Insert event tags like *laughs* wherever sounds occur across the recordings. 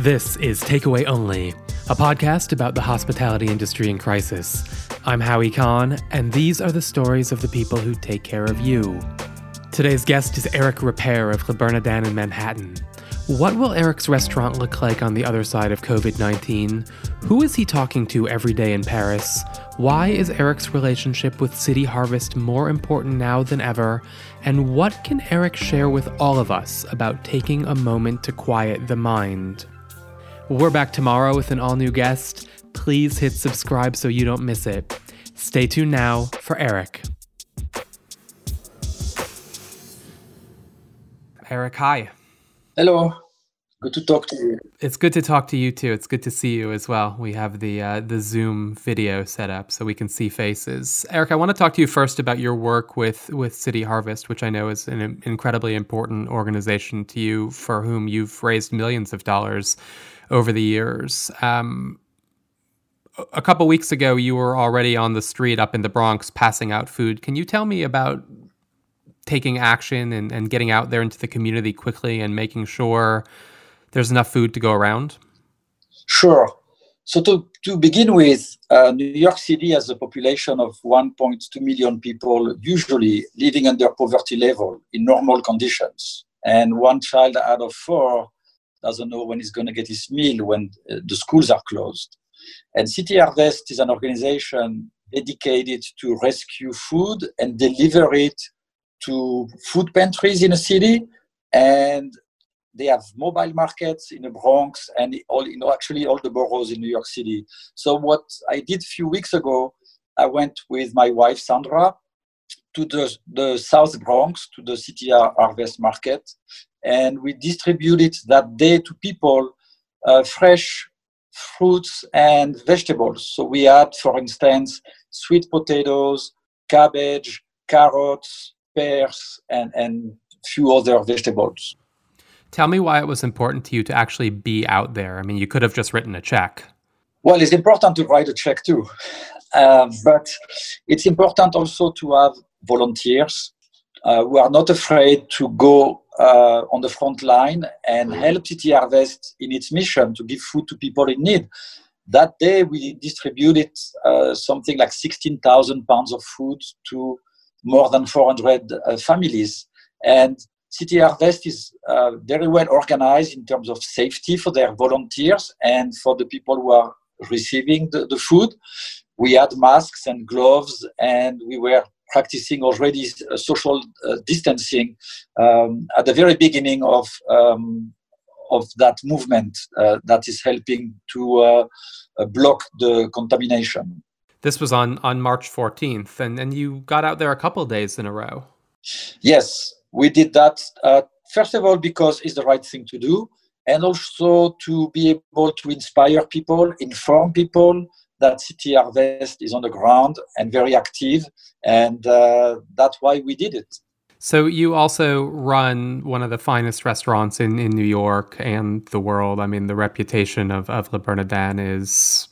This is Takeaway Only, a podcast about the hospitality industry in crisis. I'm Howie Kahn, and these are the stories of the people who take care of you. Today's guest is Eric Ripert of Le Bernardin in Manhattan. What will Eric's restaurant look like on the other side of COVID 19? Who is he talking to every day in Paris? Why is Eric's relationship with City Harvest more important now than ever? And what can Eric share with all of us about taking a moment to quiet the mind? We're back tomorrow with an all new guest. Please hit subscribe so you don't miss it. Stay tuned now for Eric. Eric, hi. Hello. Good to talk to you. It's good to talk to you too. It's good to see you as well. We have the uh, the Zoom video set up so we can see faces. Eric, I want to talk to you first about your work with with City Harvest, which I know is an incredibly important organization to you, for whom you've raised millions of dollars over the years. Um, a couple weeks ago, you were already on the street up in the Bronx passing out food. Can you tell me about taking action and, and getting out there into the community quickly and making sure there's enough food to go around? Sure. So to, to begin with, uh, New York City has a population of 1.2 million people, usually living under poverty level in normal conditions. And one child out of four doesn't know when he's going to get his meal when uh, the schools are closed. And City Harvest is an organization dedicated to rescue food and deliver it to food pantries in a city, and they have mobile markets in the Bronx and all, you know, actually all the boroughs in New York City. So what I did a few weeks ago, I went with my wife Sandra to the, the South Bronx, to the City Harvest Market, and we distributed that day to people uh, fresh fruits and vegetables. So we had, for instance, sweet potatoes, cabbage, carrots, pears, and, and few other vegetables. Tell me why it was important to you to actually be out there. I mean, you could have just written a check. Well, it's important to write a check too, *laughs* uh, but it's important also to have volunteers uh, who are not afraid to go uh, on the front line and help City Harvest in its mission to give food to people in need. That day, we distributed uh, something like 16,000 pounds of food to more than 400 uh, families. And City Harvest is uh, very well organized in terms of safety for their volunteers and for the people who are receiving the, the food. We had masks and gloves, and we were practicing already uh, social uh, distancing um, at the very beginning of um, of that movement uh, that is helping to uh, block the contamination. This was on on March 14th, and and you got out there a couple days in a row. Yes, we did that. Uh, first of all, because it's the right thing to do, and also to be able to inspire people, inform people that City Harvest is on the ground and very active, and uh, that's why we did it. So you also run one of the finest restaurants in, in New York and the world. I mean, the reputation of, of Le Bernardin is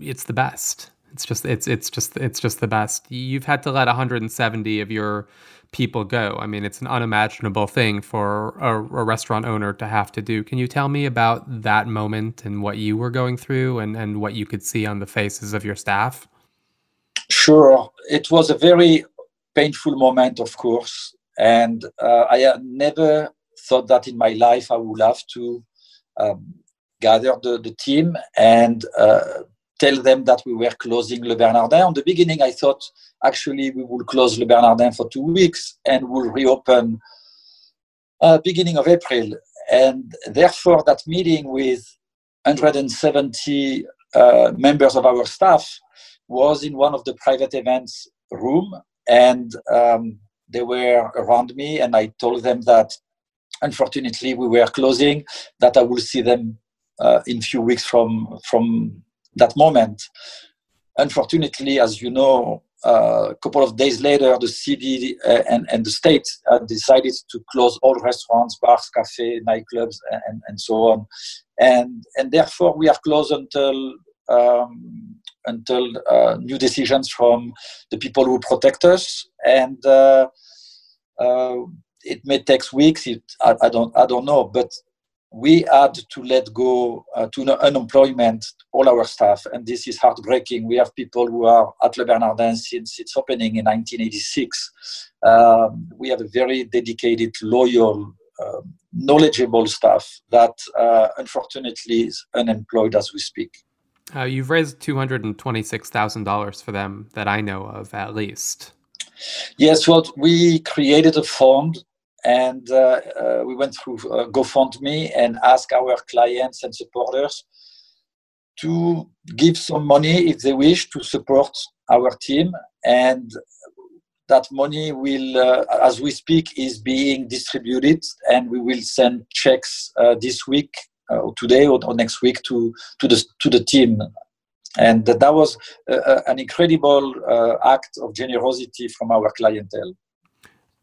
it's the best. It's just it's it's just it's just the best. You've had to let 170 of your people go. I mean, it's an unimaginable thing for a, a, restaurant owner to have to do. Can you tell me about that moment and what you were going through and, and what you could see on the faces of your staff? Sure. It was a very painful moment, of course. And uh, I never thought that in my life I would have to um, gather the, the team and uh, tell them that we were closing Le Bernardin. On the beginning, I thought actually we will close Le Bernardin for two weeks and will reopen uh, beginning of April. And therefore, that meeting with 170 uh, members of our staff was in one of the private events room, and um, they were around me, and I told them that unfortunately we were closing, that I will see them uh, in few weeks from from that moment. Unfortunately, as you know, uh, a couple of days later, the city uh, and, and the state uh, decided to close all restaurants, bars, cafes, nightclubs, and, and so on. And, and therefore, we are closed until, um, until uh, new decisions from the people who protect us. And uh, it may take weeks, it, I, I, don't, I don't know. But we had to let go uh, to unemployment all our staff, and this is heartbreaking. We have people who are at Le Bernardin since its opening in 1986. Um, we have a very dedicated, loyal, uh, knowledgeable staff that uh, unfortunately is unemployed as we speak. Uh, you've raised $226,000 for them that I know of, at least. Yes, well, we created a fund and uh, uh, we went through uh, GoFundMe and asked our clients and supporters to give some money if they wish to support our team. And that money will, uh, as we speak, is being distributed, and we will send checks uh, this week, uh, today, or, or, next week to to the to the team. And that was an incredible act of generosity from our clientele.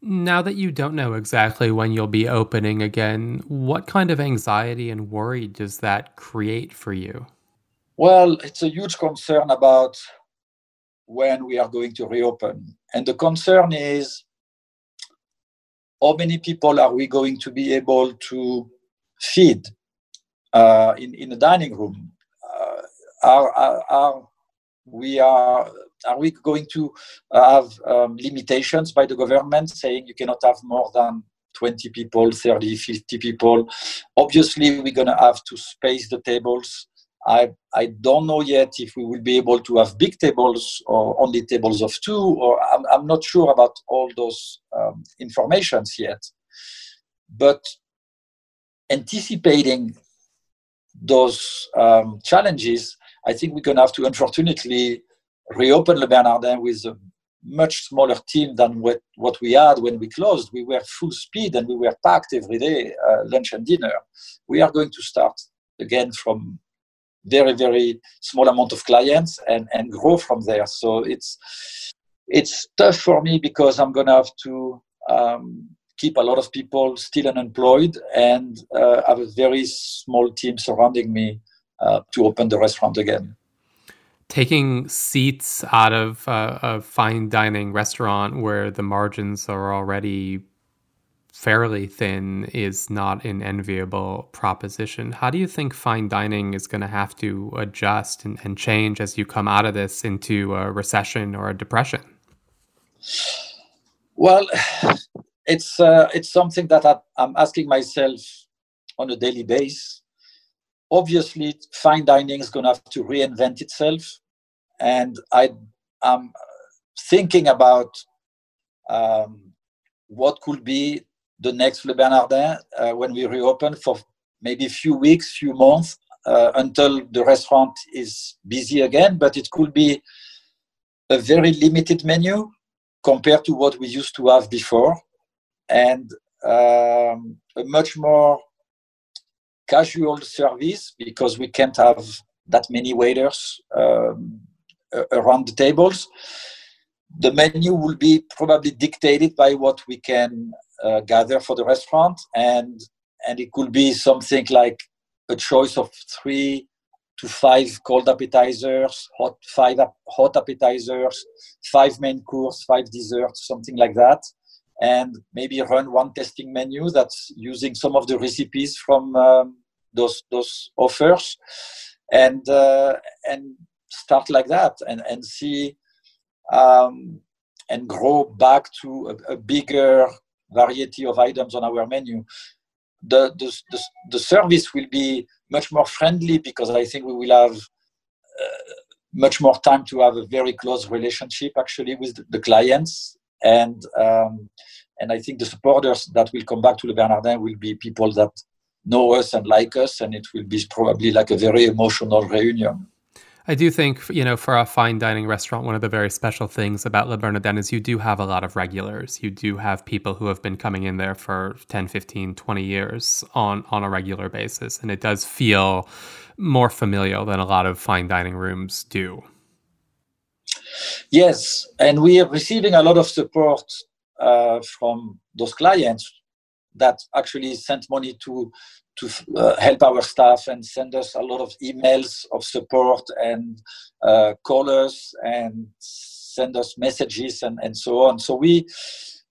Now that you don't know exactly when you'll be opening again, what kind of anxiety and worry does that create for you? Well, it's a huge concern about when we are going to reopen. And the concern is how many people are we going to be able to feed uh, in, in the dining room? Uh, are, are, are, we are are we going to have um, limitations by the government saying you cannot have more than 20 people 30 50 people obviously we're going to have to space the tables I, I don't know yet if we will be able to have big tables or only tables of two, or I'm, I'm not sure about all those um, informations yet. But anticipating those um, challenges, I think we're going to have to unfortunately reopen Le Bernardin with a much smaller team than what, what we had when we closed. We were full speed and we were packed every day, uh, lunch and dinner. We are going to start again from very, very small amount of clients and, and grow from there. So it's, it's tough for me because I'm going to have to um, keep a lot of people still unemployed and uh, have a very small team surrounding me uh, to open the restaurant again taking seats out of uh, a fine dining restaurant where the margins are already fairly thin is not an enviable proposition. How do you think fine dining is going to have to adjust and, and change as you come out of this into a recession or a depression? Well, *sighs* it's uh, it's something that I, I'm asking myself on a daily basis obviously fine dining is going to have to reinvent itself. And i am thinking about um, what could be the next le bernardin uh, when we reopen for maybe a few weeks few months uh, until the restaurant is busy again. But it could be a very limited menu compared to what we used to have before. And um, a much more casual service because we can't have that many waiters um, around the tables. The menu will be probably dictated by what we can uh, gather for the restaurant, and and it could be something like a choice of three to five cold appetizers, hot five hot appetizers, five main course, five desserts, something like that and maybe run one testing menu that's using some of the recipes from um, those those offers and uh, and start like that and and see um, and grow back to a, a, bigger variety of items on our menu. The, the, the, the, service will be much more friendly because i think we will have uh, much more time to have a very close relationship actually with the, the clients and um, and I think the supporters that will come back to Le Bernardin will be people that know us and like us, and it will be probably like a very emotional reunion. I do think, you know, for a fine dining restaurant, one of the very special things about Le Bernardin is you do have a lot of regulars. You do have people who have been coming in there for 10, 15, 20 years on, on a regular basis. And it does feel more familial than a lot of fine dining rooms do. Yes, and we are receiving a lot of support uh, from those clients that actually sent money to to uh, help our staff and send us a lot of emails of support and uh, call us and send us messages and, and so on. So we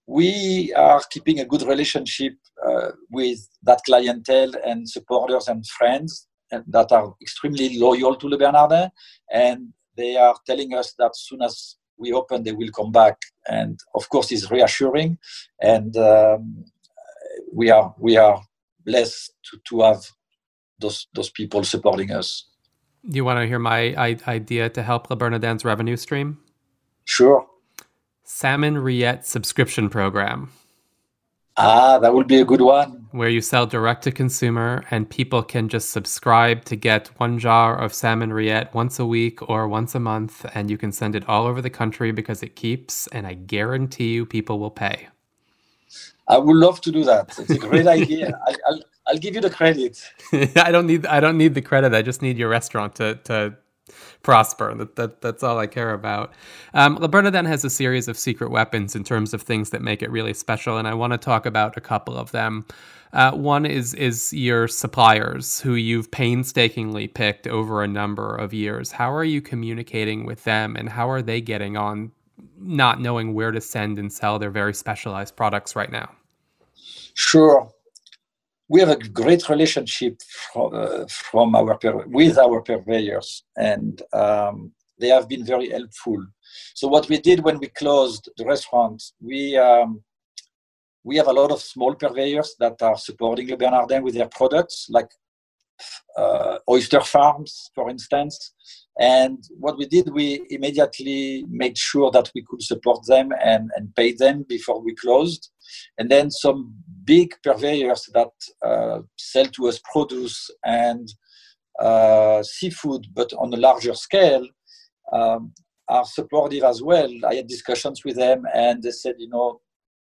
we are keeping a good relationship uh, with that clientele and supporters and friends that are extremely loyal to Le Bernardin, and they are telling us that as soon as we open, they will come back. And of course, it's reassuring, and um, we are we are blessed to, to have those those people supporting us. You want to hear my idea to help Le Bernardin's revenue stream? Sure. Salmon Rillette subscription program. Ah, that would be a good one. Where you sell direct to consumer and people can just subscribe to get one jar of salmon rillette once a week or once a month. And you can send it all over the country because it keeps, and I guarantee you people will pay. I would love to do that. It's a great idea. *laughs* I, will I'll give you the credit. *laughs* I don't need I don't need the credit. I just need your restaurant to to prosper. That, that that's all I care about. Um, Bernardin has a series of secret weapons in terms of things that make it really special, and I want to talk about a couple of them. Uh, one is is your suppliers, who you've painstakingly picked over a number of years. How are you communicating with them, and how are they getting on, not knowing where to send and sell their very specialized products right now? Sure we have a great relationship from, uh, from our with our purveyors, and um, they have been very helpful. So what we did when we closed the restaurant, we um, we have a lot of small purveyors that are supporting Le Bernardin with their products, like uh, oyster farms, for instance. And what we did, we immediately made sure that we could support them and, and pay them before we closed. And then some big purveyors that uh, sell to us produce and uh, seafood, but on a larger scale, um, are supportive as well. I had discussions with them, and they said, you know,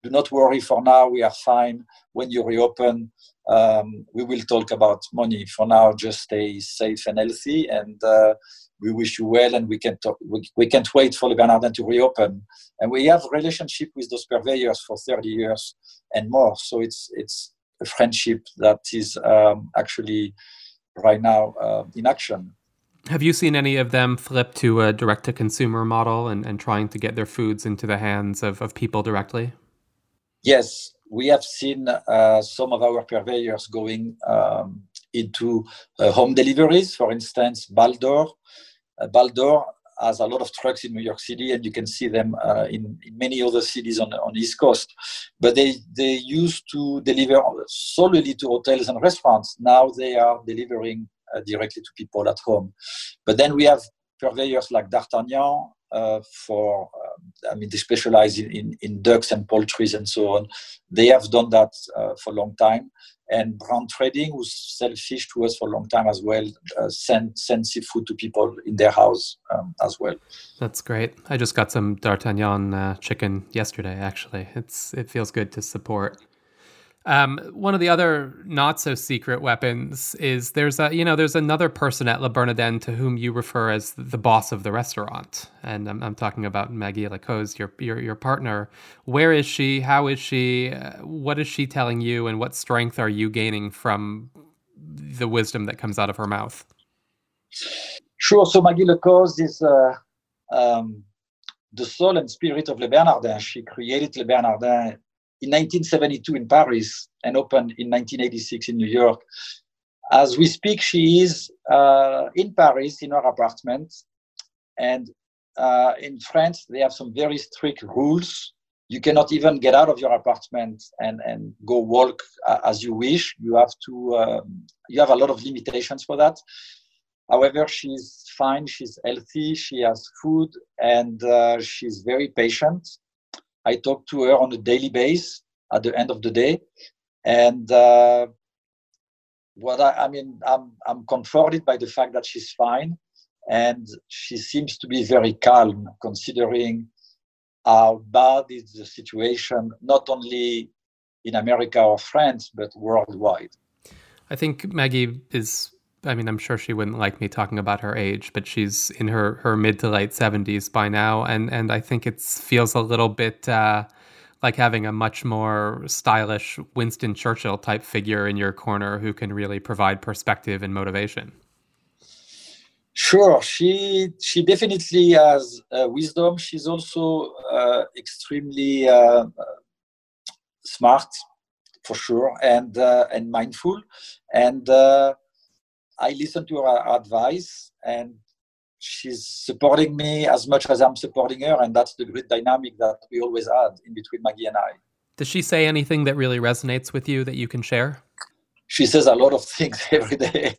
do not worry for now, we are fine. When you reopen, um, we will talk about money. For now, just stay safe and healthy, and uh, we wish you well, and we can talk, we, we can't wait for Le Bernardin to reopen. And we have relationship with those purveyors for 30 years and more. So it's it's a friendship that is um, actually right now uh, in action. Have you seen any of them flip to a direct to consumer model and, and trying to get their foods into the hands of, of people directly? Yes, we have seen uh, some of our purveyors going um, into uh, home deliveries. For instance, Baldor. Uh, Baldor has a lot of trucks in New York City, and you can see them uh, in, in, many other cities on, on the East Coast. But they, they used to deliver solely to hotels and restaurants. Now they are delivering uh, directly to people at home. But then we have purveyors like D'Artagnan uh, for, I mean, they specialize in, in, in, ducks and poultry and so on. They have done that uh, for a long time and Brown Trading, who sell fish to us for a long time as well, uh, send send seafood to people in their house um, as well. That's great. I just got some D'Artagnan uh, chicken yesterday. Actually, it's it feels good to support um, one of the other not so secret weapons is there's a you know there's another person at Le Bernardin to whom you refer as the boss of the restaurant, and I'm, I'm talking about Maguy Le Coze, your, your your partner. Where is she? How is she? Uh, what is she telling you? And what strength are you gaining from the wisdom that comes out of her mouth? Sure. So Maguy Le Coze is uh, um, the soul and spirit of Le Bernardin. She created Le Bernardin in 1972 in Paris and opened in 1986 in New York. As we speak, she is uh, in Paris in her apartment. And uh, in France, they have some very strict rules. You cannot even get out of your apartment and, and go walk uh, as you wish. You have to, um, you have a lot of limitations for that. However, she's fine, she's healthy, she has food, and uh, she's very patient. I talk to her on a daily basis at the end of the day. And uh, what I, I mean, I'm, I'm comforted by the fact that she's fine and she seems to be very calm considering how bad is the situation, not only in America or France, but worldwide. I think Maguy is I mean, I'm sure she wouldn't like me talking about her age, but she's in her, her mid to late 70s by now. And, and I think it feels a little bit uh, like having a much more stylish Winston Churchill type figure in your corner who can really provide perspective and motivation. Sure, she she definitely has uh, wisdom. She's also uh, extremely uh, smart for sure and uh, and mindful and uh, i listen to her advice and she's supporting me as much as i'm supporting her and that's the great dynamic that we always had in between Maguy and i does she say anything that really resonates with you that you can share she says a lot of *laughs* things every day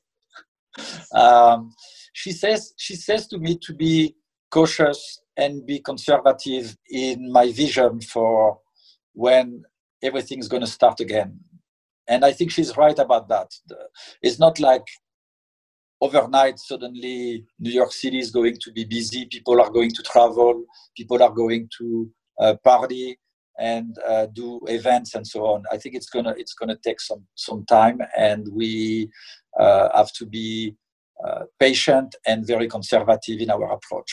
um, she says she says to me to be cautious and be conservative in my vision for when everything's going to start again. And I think she's right about that. It's not like overnight suddenly New York City is going to be busy. People are going to travel. People are going to uh, party and uh, do events and so on. I think it's gonna it's gonna take some some time, and we uh, have to be uh, patient and very conservative in our approach.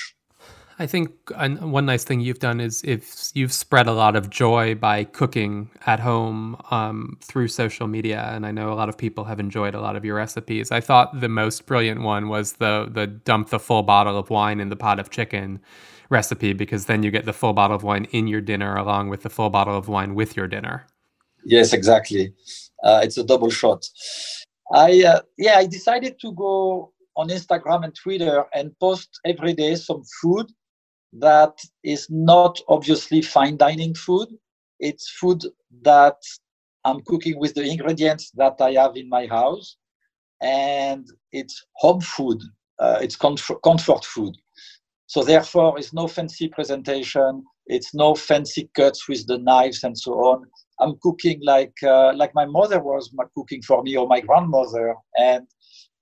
I think one nice thing you've done is if you've spread a lot of joy by cooking at home um, through social media, and I know a lot of people have enjoyed a lot of your recipes. I thought the most brilliant one was the the dump the full bottle of wine in the pot of chicken recipe because then you get the full bottle of wine in your dinner along with the full bottle of wine with your dinner. Yes, exactly. Uh, it's a double shot. I uh, yeah, I decided to go on Instagram and Twitter and post every day some food that is not obviously fine dining food. It's food that I'm cooking with the ingredients that I have in my house, and it's home food. Uh, it's comfort, comfort food. So therefore, it's no fancy presentation. It's no fancy cuts with the knives and so on. I'm cooking like uh, like my mother was cooking for me or my grandmother, and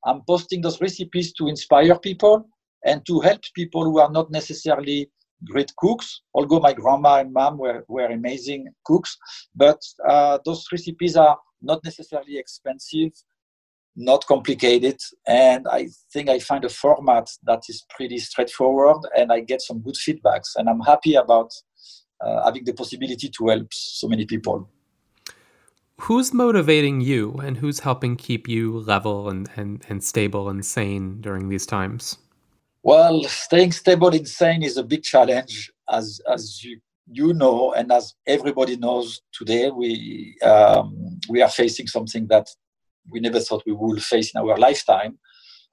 I'm posting those recipes to inspire people and to help people who are not necessarily great cooks, although my grandma and mom were, were amazing cooks. But uh, those recipes are not necessarily expensive, not complicated. And I think I find a format that is pretty straightforward and I get some good feedbacks. And I'm happy about uh, having the possibility to help so many people. Who's motivating you and who's helping keep you level and, and, and stable and sane during these times? Well, staying stable in sane is a big challenge, as as you you know, and as everybody knows today. We um, we are facing something that we never thought we would face in our lifetime.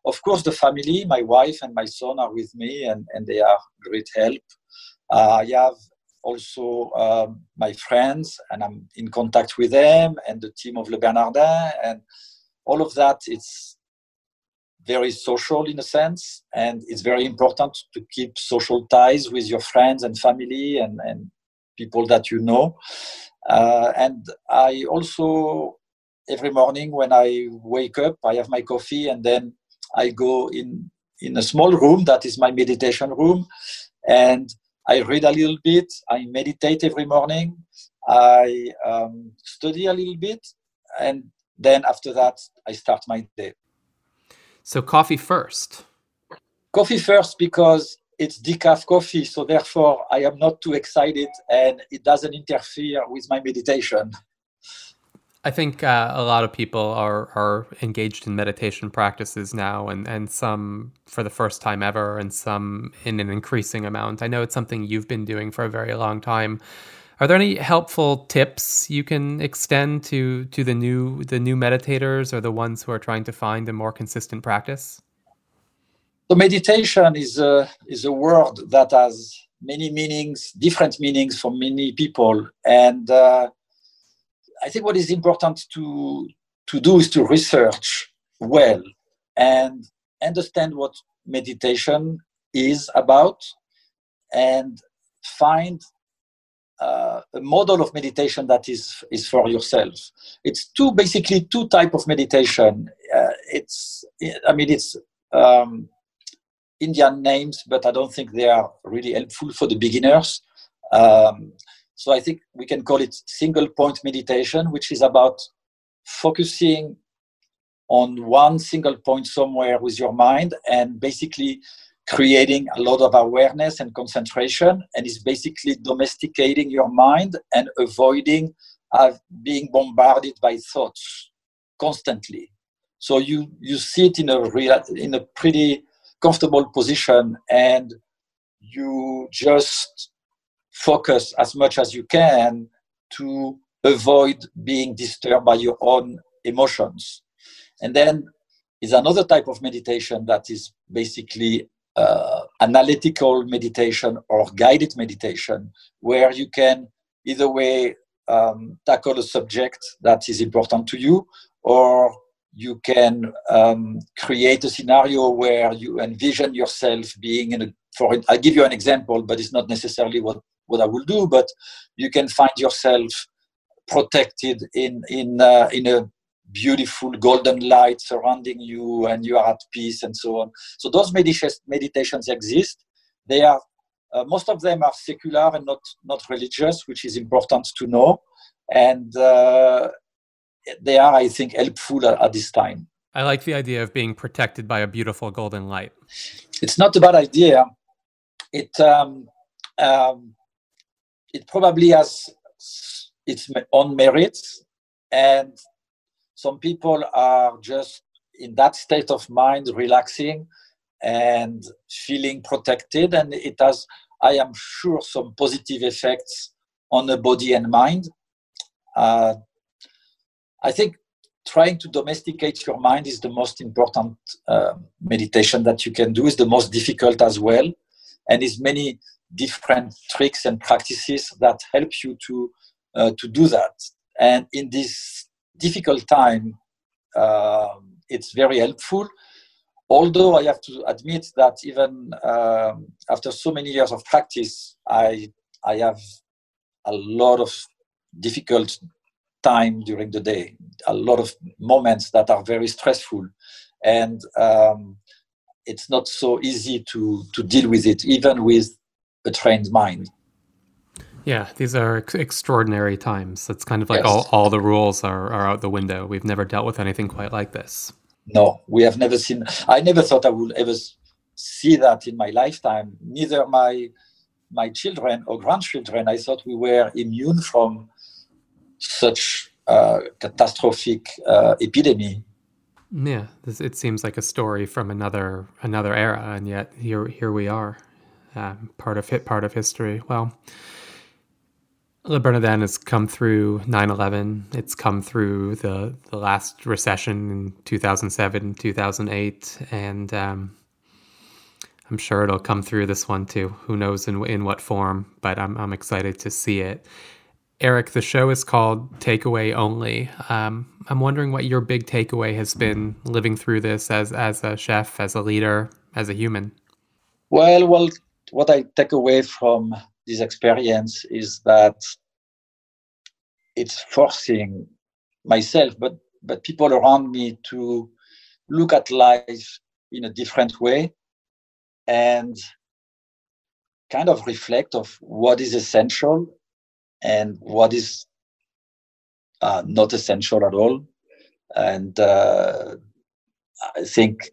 Of course, the family, my wife and my son are with me, and, and they are great help. Uh, I have also um, my friends, and I'm in contact with them, and the team of Le Bernardin, and all of that. It's very social in a sense, and it's very important to keep social ties with your friends and family and, and people that you know. Uh, and I also, every morning when I wake up, I have my coffee and then I go in, in a small room that is my meditation room. And I read a little bit, I meditate every morning, I um, study a little bit, and then after that, I start my day. So coffee first. Coffee first because it's decaf coffee, so therefore I am not too excited and it doesn't interfere with my meditation. I think uh, a lot of people are are engaged in meditation practices now, and and some for the first time ever, and some in an increasing amount. I know it's something you've been doing for a very long time. Are there any helpful tips you can extend to to the new the new meditators or the ones who are trying to find a more consistent practice? So meditation is a is a word that has many meanings, different meanings for many people, and uh, I think what is important to to do is to research well and understand what meditation is about and find uh, a model of meditation that is is for yourself. It's two basically two type of meditation. Uh, it's I mean it's um, Indian names, but I don't think they are really helpful for the beginners. Um, so I think we can call it single point meditation, which is about focusing on one single point somewhere with your mind and basically creating a lot of awareness and concentration and is basically domesticating your mind and avoiding uh, being bombarded by thoughts constantly so you you sit in a real, in a pretty comfortable position and you just focus as much as you can to avoid being disturbed by your own emotions. And then is another type of meditation that is basically uh, analytical meditation or guided meditation, where you can either way um, tackle a subject that is important to you, or you can um, create a scenario where you envision yourself being in a. For I'll give you an example, but it's not necessarily what what I will do. But you can find yourself protected in in uh, in a beautiful golden light surrounding you and you are at peace and so on. So those medita- meditations exist. They are uh, most of them are secular and not not religious which is important to know. And uh, they are i think helpful at, at, this time. I like the idea of being protected by a beautiful golden light. It's not a bad idea. It um, um, it probably has its own merits. And some people are just in that state of mind relaxing and feeling protected. And it has i am sure some positive effects on the body and mind. Uh, i think trying to domesticate your mind is the most important uh, meditation that you can do. Is the most difficult as well. And is many different tricks and practices that help you to uh, to do that. And in this difficult time, uh, it's very helpful. Although I have to admit that even um, after so many years of practice, I I have a lot of difficult time during the day, a lot of moments that are very stressful, and um, it's not so easy to to deal with it, even with a trained mind. Yeah, these are extraordinary times. It's kind of like yes. all, all the rules are, are out the window. We've never dealt with anything quite like this. No, we have never seen. I never thought I would ever see that in my lifetime. Neither my my children or grandchildren. I thought we were immune from such uh, catastrophic uh, epidemic. Yeah, this, it seems like a story from another another era, and yet here here we are, um, part of part of history. Well. Le Bernardin has come through 9-11. It's come through the, the last recession in 2007, 2008. And um, I'm sure it'll come through this one too. Who knows in, in what form, but I'm, I'm excited to see it. Eric, the show is called Takeaway Only. Um, I'm wondering what your big takeaway has been living through this as, as a chef, as a leader, as a human. Well, well, what I take away from this experience is that it's forcing myself, but but people around me to look at life in a different way and kind of reflect of what is essential and what is uh, not essential at all. And uh, I think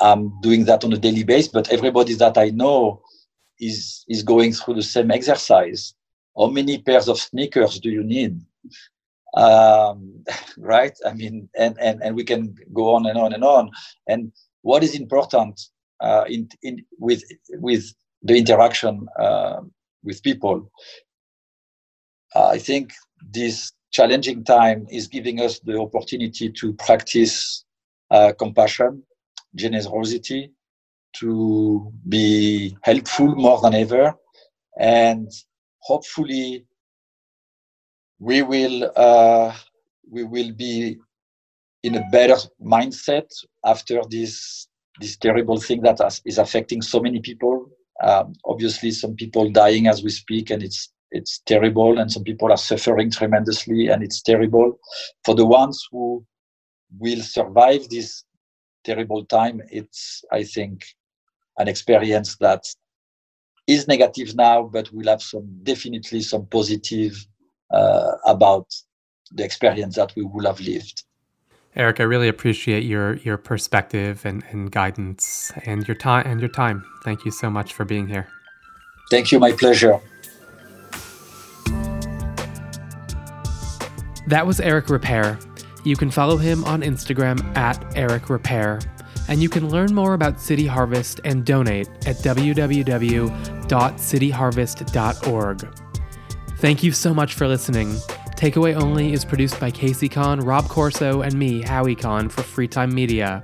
I'm doing that on a daily basis, but everybody that I know is is going through the same exercise. How many pairs of sneakers do you need? Um, *laughs* right? I mean, and, and and we can go on and on and on. And what is important uh, in in with with the interaction uh, with people? Uh, I think this challenging time is giving us the opportunity to practice uh, compassion, generosity, to be helpful more than ever. And hopefully, we will uh, we will be in a better mindset after this this terrible thing that is affecting so many people. Um, obviously, some people dying as we speak, and it's it's terrible, and some people are suffering tremendously, and it's terrible. For the ones who will survive this terrible time, it's I think an experience that is negative now, but will have some definitely some positive uh, about the experience that we will have lived. Eric, I really appreciate your your perspective and, and guidance and your time and your time. Thank you so much for being here. Thank you, my pleasure. That was Eric Ripert. You can follow him on Instagram at Eric Ripert and you can learn more about City Harvest and donate at www.cityharvest.org. Thank you so much for listening. Takeaway Only is produced by Casey Kahn, Rob Corso, and me, Howie Kahn, for Freetime Media.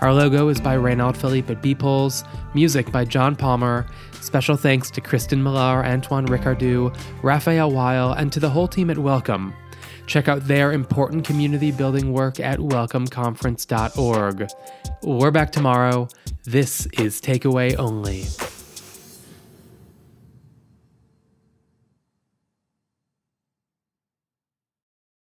Our logo is by Reynald Philippe at Beeples, music by John Palmer. Special thanks to Kristen Millar, Antoine Ricardou, Raphael Weil, and to the whole team at Welcome. Check out their important community building work at welcomeconference.org. We're back tomorrow. This is Takeaway Only.